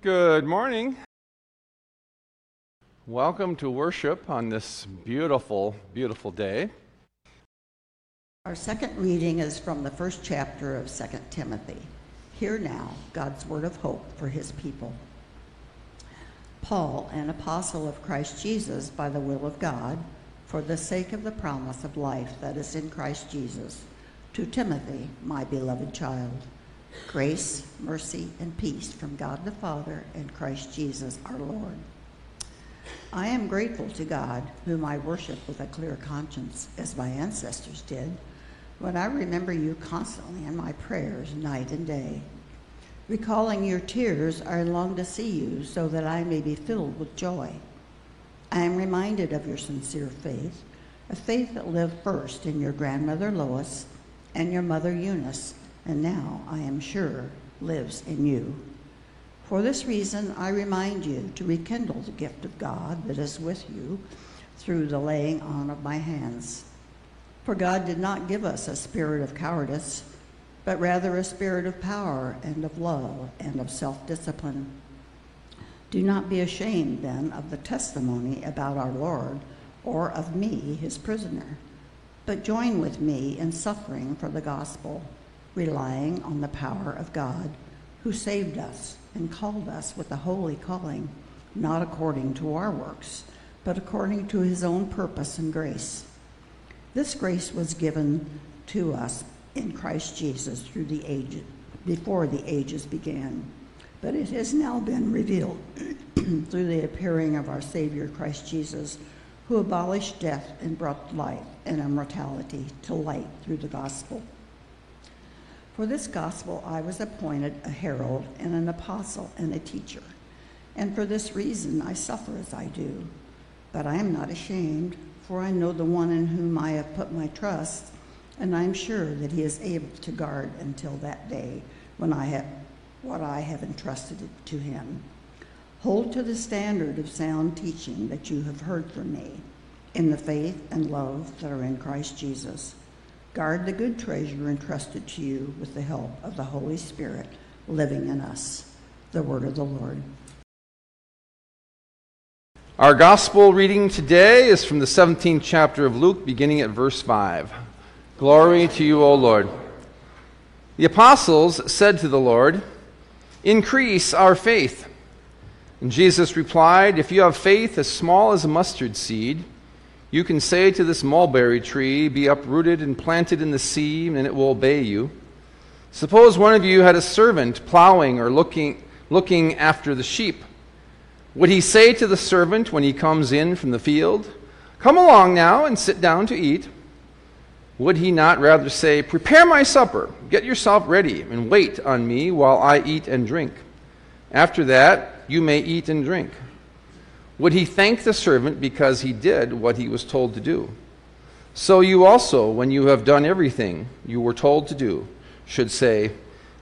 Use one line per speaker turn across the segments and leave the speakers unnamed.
Good morning. Welcome to worship on this beautiful, beautiful day.
Our second reading is from the first chapter of 2 Timothy. Hear now God's word of hope for his people. Paul, an apostle of Christ Jesus by the will of God, for the sake of the promise of life that is in Christ Jesus, to Timothy, my beloved child. Grace, mercy, and peace from God the Father and Christ Jesus our Lord. I am grateful to God, whom I worship with a clear conscience, as my ancestors did, when I remember you constantly in my prayers night and day. Recalling your tears, I long to see you so that I may be filled with joy. I am reminded of your sincere faith, a faith that lived first in your grandmother Lois and your mother Eunice, and now, I am sure, lives in you. For this reason, I remind you to rekindle the gift of God that is with you through the laying on of my hands. For God did not give us a spirit of cowardice, but rather a spirit of power and of love and of self discipline. Do not be ashamed, then, of the testimony about our Lord or of me, his prisoner, but join with me in suffering for the gospel, relying on the power of God, who saved us and called us with a holy calling, not according to our works, but according to his own purpose and grace. This grace was given to us in Christ Jesus through the ages, before the ages began. But it has now been revealed through the appearing of our Savior Christ Jesus, who abolished death and brought life and immortality to light through the gospel. For this gospel I was appointed a herald and an apostle and a teacher. And for this reason I suffer as I do. But I am not ashamed, for I know the one in whom I have put my trust, and I am sure that he is able to guard until that day when I have what I have entrusted to him. Hold to the standard of sound teaching that you have heard from me in the faith and love that are in Christ Jesus. Guard the good treasure entrusted to you with the help of the Holy Spirit living in us. The word of the Lord.
Our gospel reading today is from the 17th chapter of Luke, beginning at verse 5. Glory to you, O Lord. The apostles said to the Lord, Increase our faith. And Jesus replied, If you have faith as small as a mustard seed, you can say to this mulberry tree, Be uprooted and planted in the sea, and it will obey you. Suppose one of you had a servant plowing or looking, looking after the sheep. Would he say to the servant when he comes in from the field, Come along now and sit down to eat? Would he not rather say, Prepare my supper, get yourself ready, and wait on me while I eat and drink? After that, you may eat and drink. Would he thank the servant because he did what he was told to do? So you also, when you have done everything you were told to do, should say,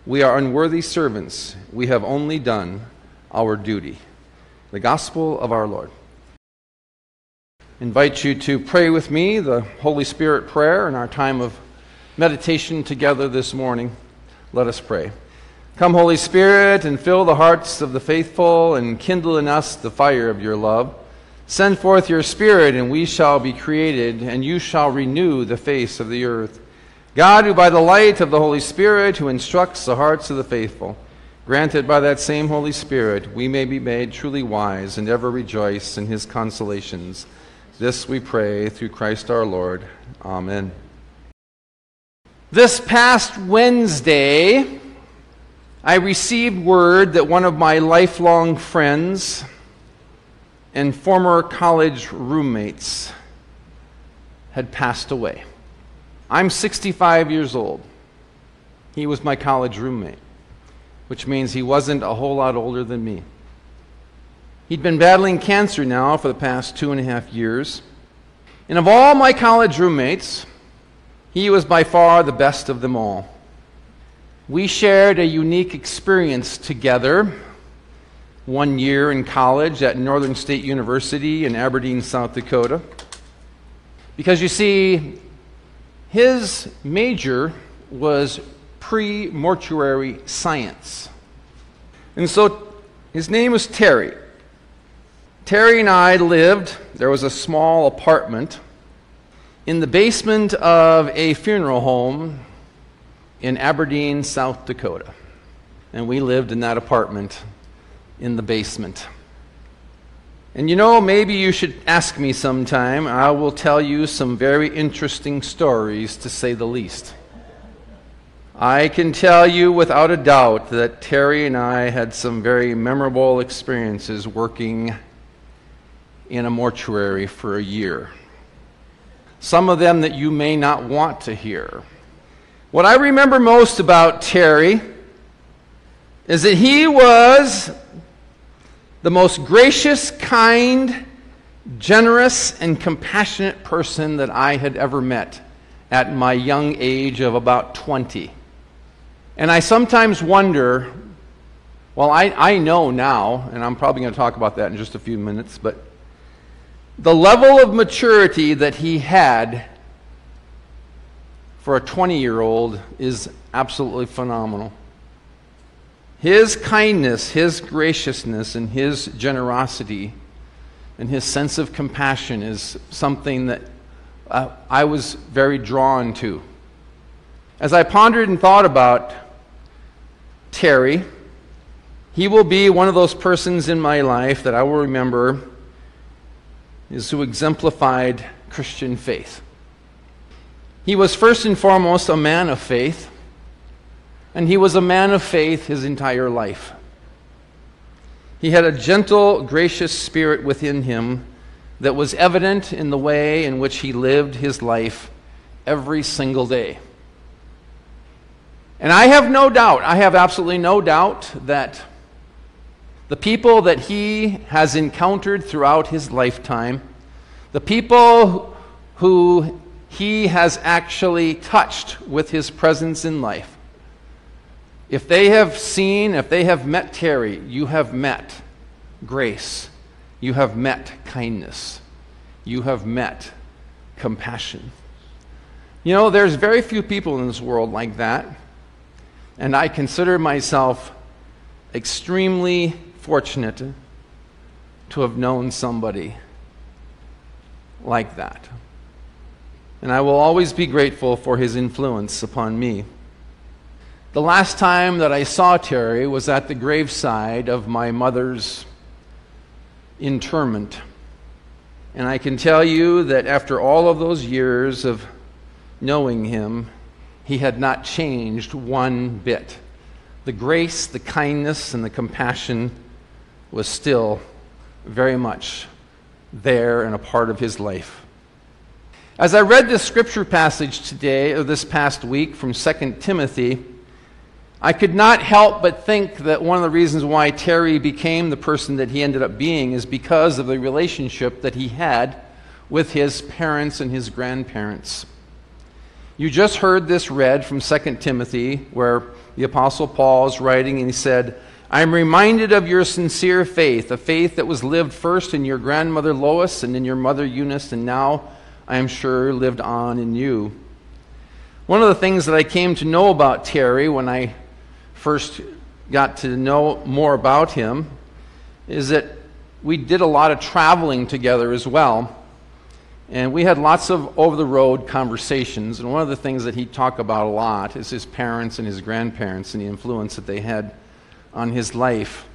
We are unworthy servants. We have only done our duty. The Gospel of our Lord. I invite you to pray with me the Holy Spirit prayer in our time of meditation together this morning. Let us pray. Come, Holy Spirit, and fill the hearts of the faithful, and kindle in us the fire of your love. Send forth your Spirit, and we shall be created, and you shall renew the face of the earth. God, who by the light of the Holy Spirit, who instructs the hearts of the faithful, granted by that same Holy Spirit, we may be made truly wise and ever rejoice in his consolations. This we pray through Christ our Lord. Amen. This past Wednesday, I received word that one of my lifelong friends and former college roommates had passed away. I'm 65 years old. He was my college roommate, which means he wasn't a whole lot older than me. He'd been battling cancer now for the past two and a half years. And of all my college roommates, he was by far the best of them all. We shared a unique experience together one year in college at Northern State University in Aberdeen, South Dakota. Because you see, his major was pre mortuary science. And so His name was Terry. Terry and I lived, there was a small apartment in the basement of a funeral home in Aberdeen, South Dakota. And we lived in that apartment in the basement. And you know, maybe you should ask me sometime. I will tell you some very interesting stories, to say the least. I can tell you without a doubt that Terry and I had some very memorable experiences working in a mortuary for a year. Some of them that you may not want to hear. What I remember most about Terry is that he was the most gracious, kind, generous, and compassionate person that I had ever met at my young age of about 20. And I sometimes wonder well, I, I know now, and I'm probably going to talk about that in just a few minutes, but the level of maturity that he had for a 20 year old is absolutely phenomenal. His kindness, his graciousness, and his generosity and his sense of compassion is something that uh, I was very drawn to. As I pondered and thought about Terry, he will be one of those persons in my life that I will remember is who exemplified Christian faith. He was first and foremost a man of faith, and he was a man of faith his entire life. He had a gentle, gracious spirit within him that was evident in the way in which he lived his life every single day. And I have no doubt, I have absolutely no doubt that the people that he has encountered throughout his lifetime, the people who he has actually touched with his presence in life, if they have seen, if they have met Terry, you have met grace, you have met kindness, you have met compassion. You know, there's very few people in this world like that. And I consider myself extremely fortunate to have known somebody like that. And I will always be grateful for his influence upon me. The last time that I saw Terry was at the graveside of my mother's interment. And I can tell you that after all of those years of knowing him, he had not changed one bit. The grace, the kindness, and the compassion was still very much there and a part of his life. As I read this scripture passage today, or this past week from 2 Timothy, I could not help but think that one of the reasons why Terry became the person that he ended up being is because of the relationship that he had with his parents and his grandparents. You just heard this read from 2 Timothy, where the Apostle Paul is writing, and he said, I am reminded of your sincere faith, a faith that was lived first in your grandmother Lois and in your mother Eunice, and now, I am sure, lived on in you. One of the things that I came to know about Terry when I first got to know more about him is that we did a lot of traveling together as well. And we had lots of over the road conversations. And one of the things that he talked about a lot is his parents and his grandparents and the influence that they had on his life.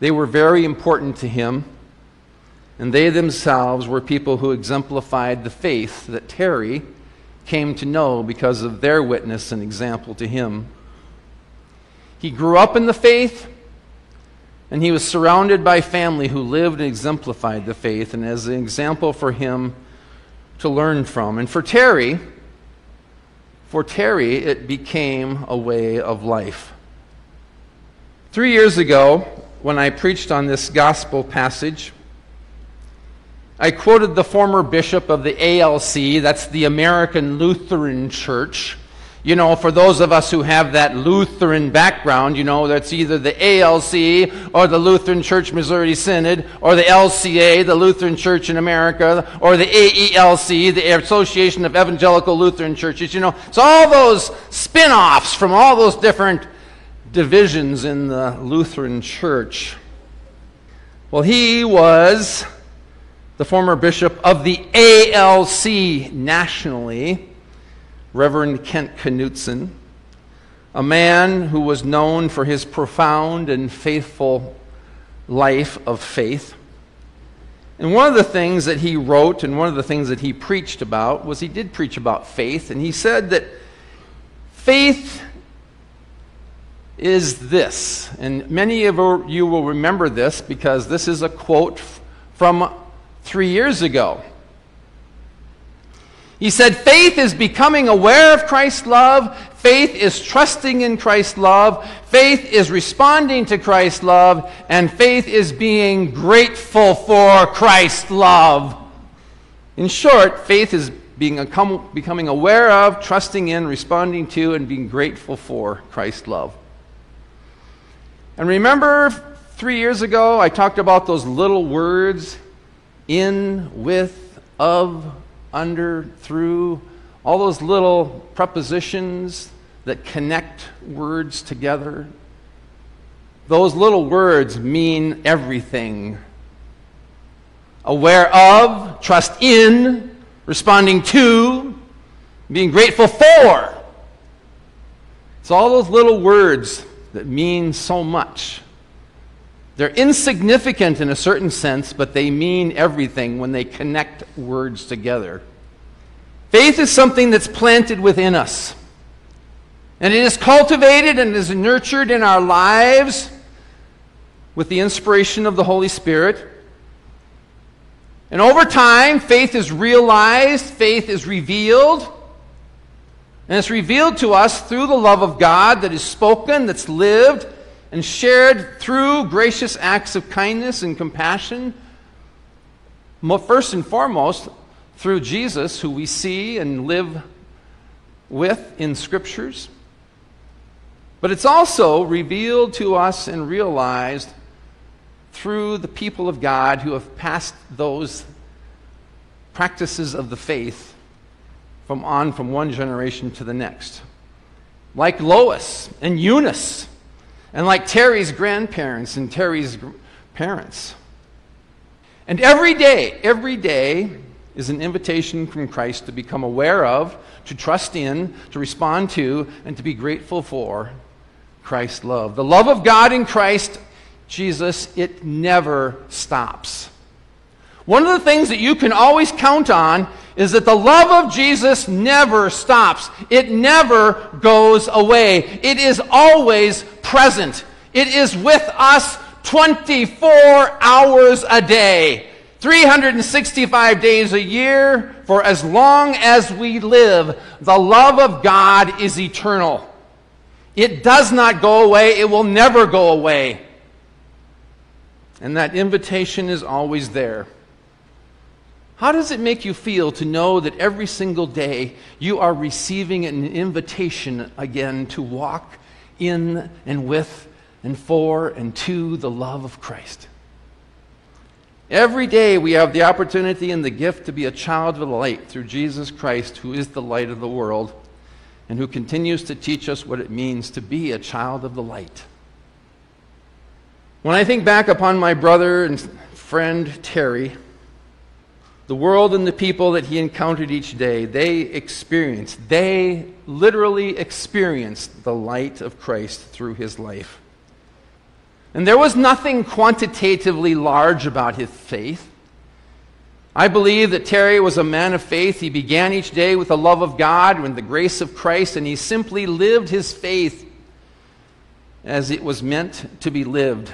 They were very important to him. And they themselves were people who exemplified the faith that Terry came to know because of their witness and example to him. He grew up in the faith, and he was surrounded by family who lived and exemplified the faith. And as an example for him, to learn from. And for Terry, for Terry, it became a way of life. Three years ago, when I preached on this gospel passage, I quoted the former bishop of the ALC, that's the American Lutheran Church, you know, for those of us who have that Lutheran background, you know, that's either the ALC or the Lutheran Church Missouri Synod or the LCA, the Lutheran Church in America, or the AELC, the Association of Evangelical Lutheran Churches, you know. It's all those spin offs from all those different divisions in the Lutheran Church. Well, he was the former bishop of the ALC nationally, Reverend Kent Knutson, a man who was known for his profound and faithful life of faith. And one of the things that he wrote and one of the things that he preached about was he did preach about faith, and he said that faith is this. And many of you will remember this because this is a quote from three years ago. He said, Faith is becoming aware of Christ's love. Faith is trusting in Christ's love. Faith is responding to Christ's love. And faith is being grateful for Christ's love. In short, faith is being becoming aware of, trusting in, responding to, and being grateful for Christ's love. And remember, three years ago, I talked about those little words in, with, of, under, through, all those little prepositions that connect words together. Those little words mean everything. Aware of, trust in, responding to, being grateful for. It's all those little words that mean so much. They're insignificant in a certain sense, but they mean everything when they connect words together. Faith is something that's planted within us. And it is cultivated and is nurtured in our lives with the inspiration of the Holy Spirit. And over time, faith is realized, faith is revealed. And it's revealed to us through the love of God that is spoken, that's lived, and shared through gracious acts of kindness and compassion. First and foremost, through Jesus, who we see and live with in scriptures. But it's also revealed to us and realized through the people of God who have passed those practices of the faith from on from one generation to the next. Like Lois and Eunice, and like Terry's grandparents and Terry's parents. And every day, every day is an invitation from Christ to become aware of, to trust in, to respond to, and to be grateful for Christ's love. The love of God in Christ Jesus, it never stops. One of the things that you can always count on is that the love of Jesus never stops. It never goes away. It is always present. It is with us 24 hours a day, 365 days a year, for as long as we live. The love of God is eternal. It does not go away. It will never go away. And that invitation is always there. How does it make you feel to know that every single day you are receiving an invitation again to walk in and with and for and to the love of Christ? Every day we have the opportunity and the gift to be a child of the light through Jesus Christ, who is the light of the world and who continues to teach us what it means to be a child of the light. When I think back upon my brother and friend Terry, the world and the people that he encountered each day, they experienced, they literally experienced the light of Christ through his life. And there was nothing quantitatively large about his faith. I believe that Terry was a man of faith. He began each day with the love of God and the grace of Christ, and he simply lived his faith as it was meant to be lived.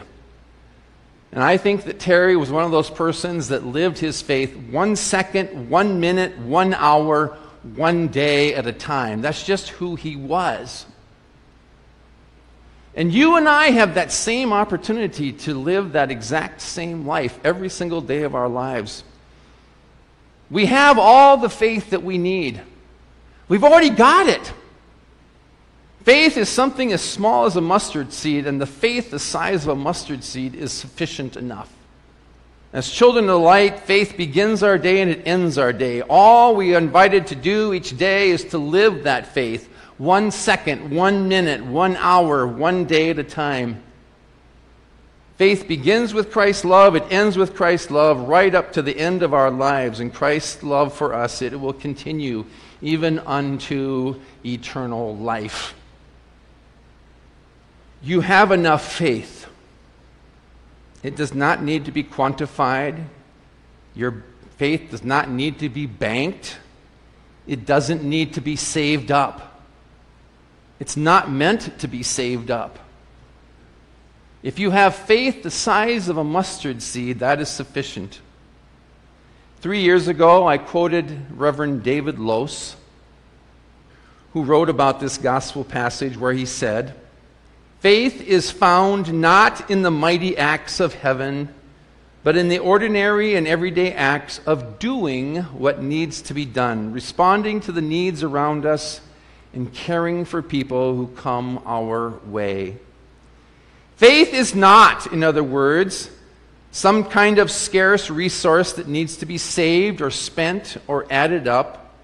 And I think that Terry was one of those persons that lived his faith one second, one minute, one hour, one day at a time. That's just who he was. And you and I have that same opportunity to live that exact same life every single day of our lives. We have all the faith that we need. We've already got it. Faith is something as small as a mustard seed, and the faith the size of a mustard seed is sufficient enough. As children of the light, faith begins our day and it ends our day. All we are invited to do each day is to live that faith one second, one minute, one hour, one day at a time. Faith begins with Christ's love, it ends with Christ's love right up to the end of our lives. And Christ's love for us, it will continue even unto eternal life. You have enough faith. It does not need to be quantified. Your faith does not need to be banked. It doesn't need to be saved up. It's not meant to be saved up. If you have faith the size of a mustard seed, that is sufficient. Three years ago, I quoted Reverend David Lose, who wrote about this gospel passage where he said, Faith is found not in the mighty acts of heaven, but in the ordinary and everyday acts of doing what needs to be done, responding to the needs around us, and caring for people who come our way. Faith is not, in other words, some kind of scarce resource that needs to be saved or spent or added up.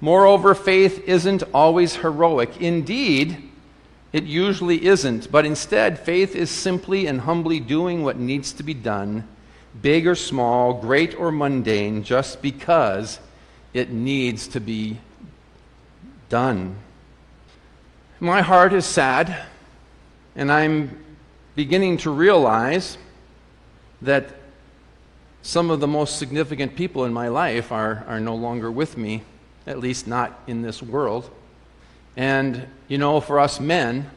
Moreover, faith isn't always heroic. Indeed, it usually isn't. But instead, faith is simply and humbly doing what needs to be done, big or small, great or mundane, just because it needs to be done. My heart is sad, and I'm beginning to realize that some of the most significant people in my life are, are no longer with me, at least not in this world. And, you know, for us men,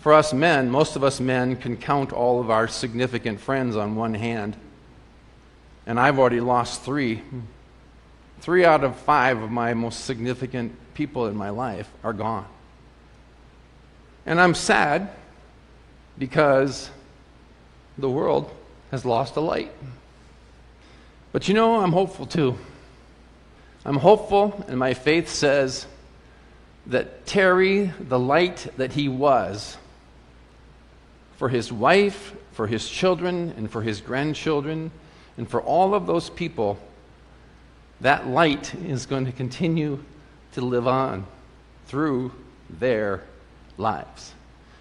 for us men, most of us men can count all of our significant friends on one hand. And I've already lost three. Three out of five of my most significant people in my life are gone. And I'm sad because the world has lost a light. But you know, I'm hopeful too. I'm hopeful, and my faith says that Terry, the light that he was, for his wife, for his children, and for his grandchildren, and for all of those people, that light is going to continue to live on through their lives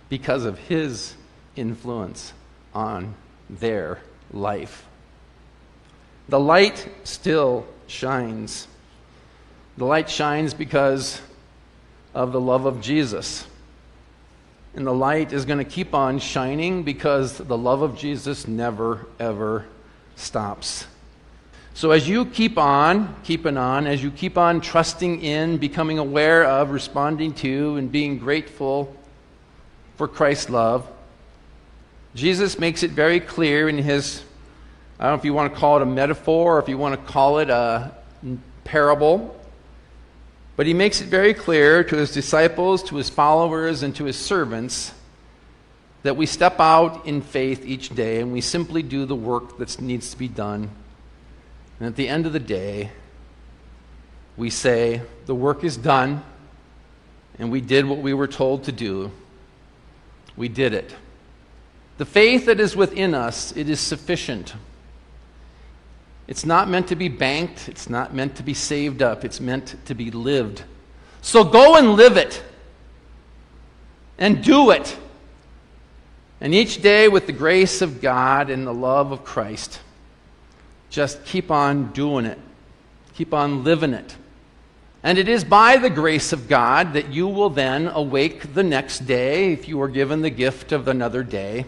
because of his influence on their life. The light still shines. The light shines because of the love of Jesus. And the light is going to keep on shining because the love of Jesus never, ever stops. So, as you keep on, keeping on, as you keep on trusting in, becoming aware of, responding to, and being grateful for Christ's love, Jesus makes it very clear in his, I don't know if you want to call it a metaphor or if you want to call it a parable, but he makes it very clear to his disciples, to his followers, and to his servants that we step out in faith each day and we simply do the work that needs to be done. And at the end of the day, we say, the work is done, and we did what we were told to do. We did it. The faith that is within us, it is sufficient. It's not meant to be banked, it's not meant to be saved up, it's meant to be lived. So go and live it. And do it. And each day, with the grace of God and the love of Christ, just keep on doing it. Keep on living it. And it is by the grace of God that you will then awake the next day, if you are given the gift of another day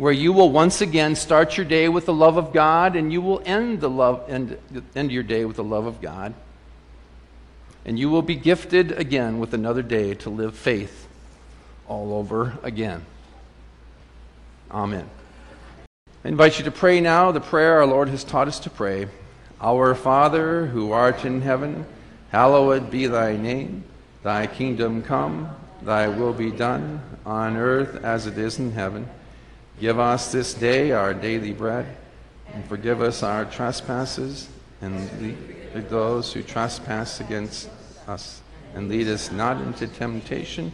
where you will once again start your day with the love of God and you will end the love end, end your day with the love of God. And you will be gifted again with another day to live faith all over again. Amen. I invite you to pray now the prayer our Lord has taught us to pray. Our Father, who art in heaven, hallowed be thy name. Thy kingdom come, thy will be done, on earth as it is in heaven. Give us this day our daily bread, and forgive us our trespasses, and lead those who trespass against us. And lead us not into temptation,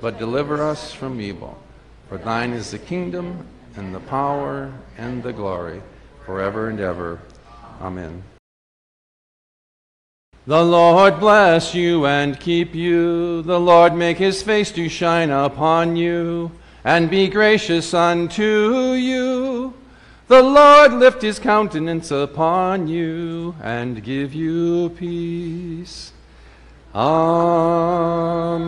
but deliver us from evil. For thine is the kingdom, and the power, and the glory, forever and ever. Amen. The Lord bless you and keep you. The Lord make his face to shine upon you and be gracious unto you. The Lord lift his countenance upon you and give you peace. Amen.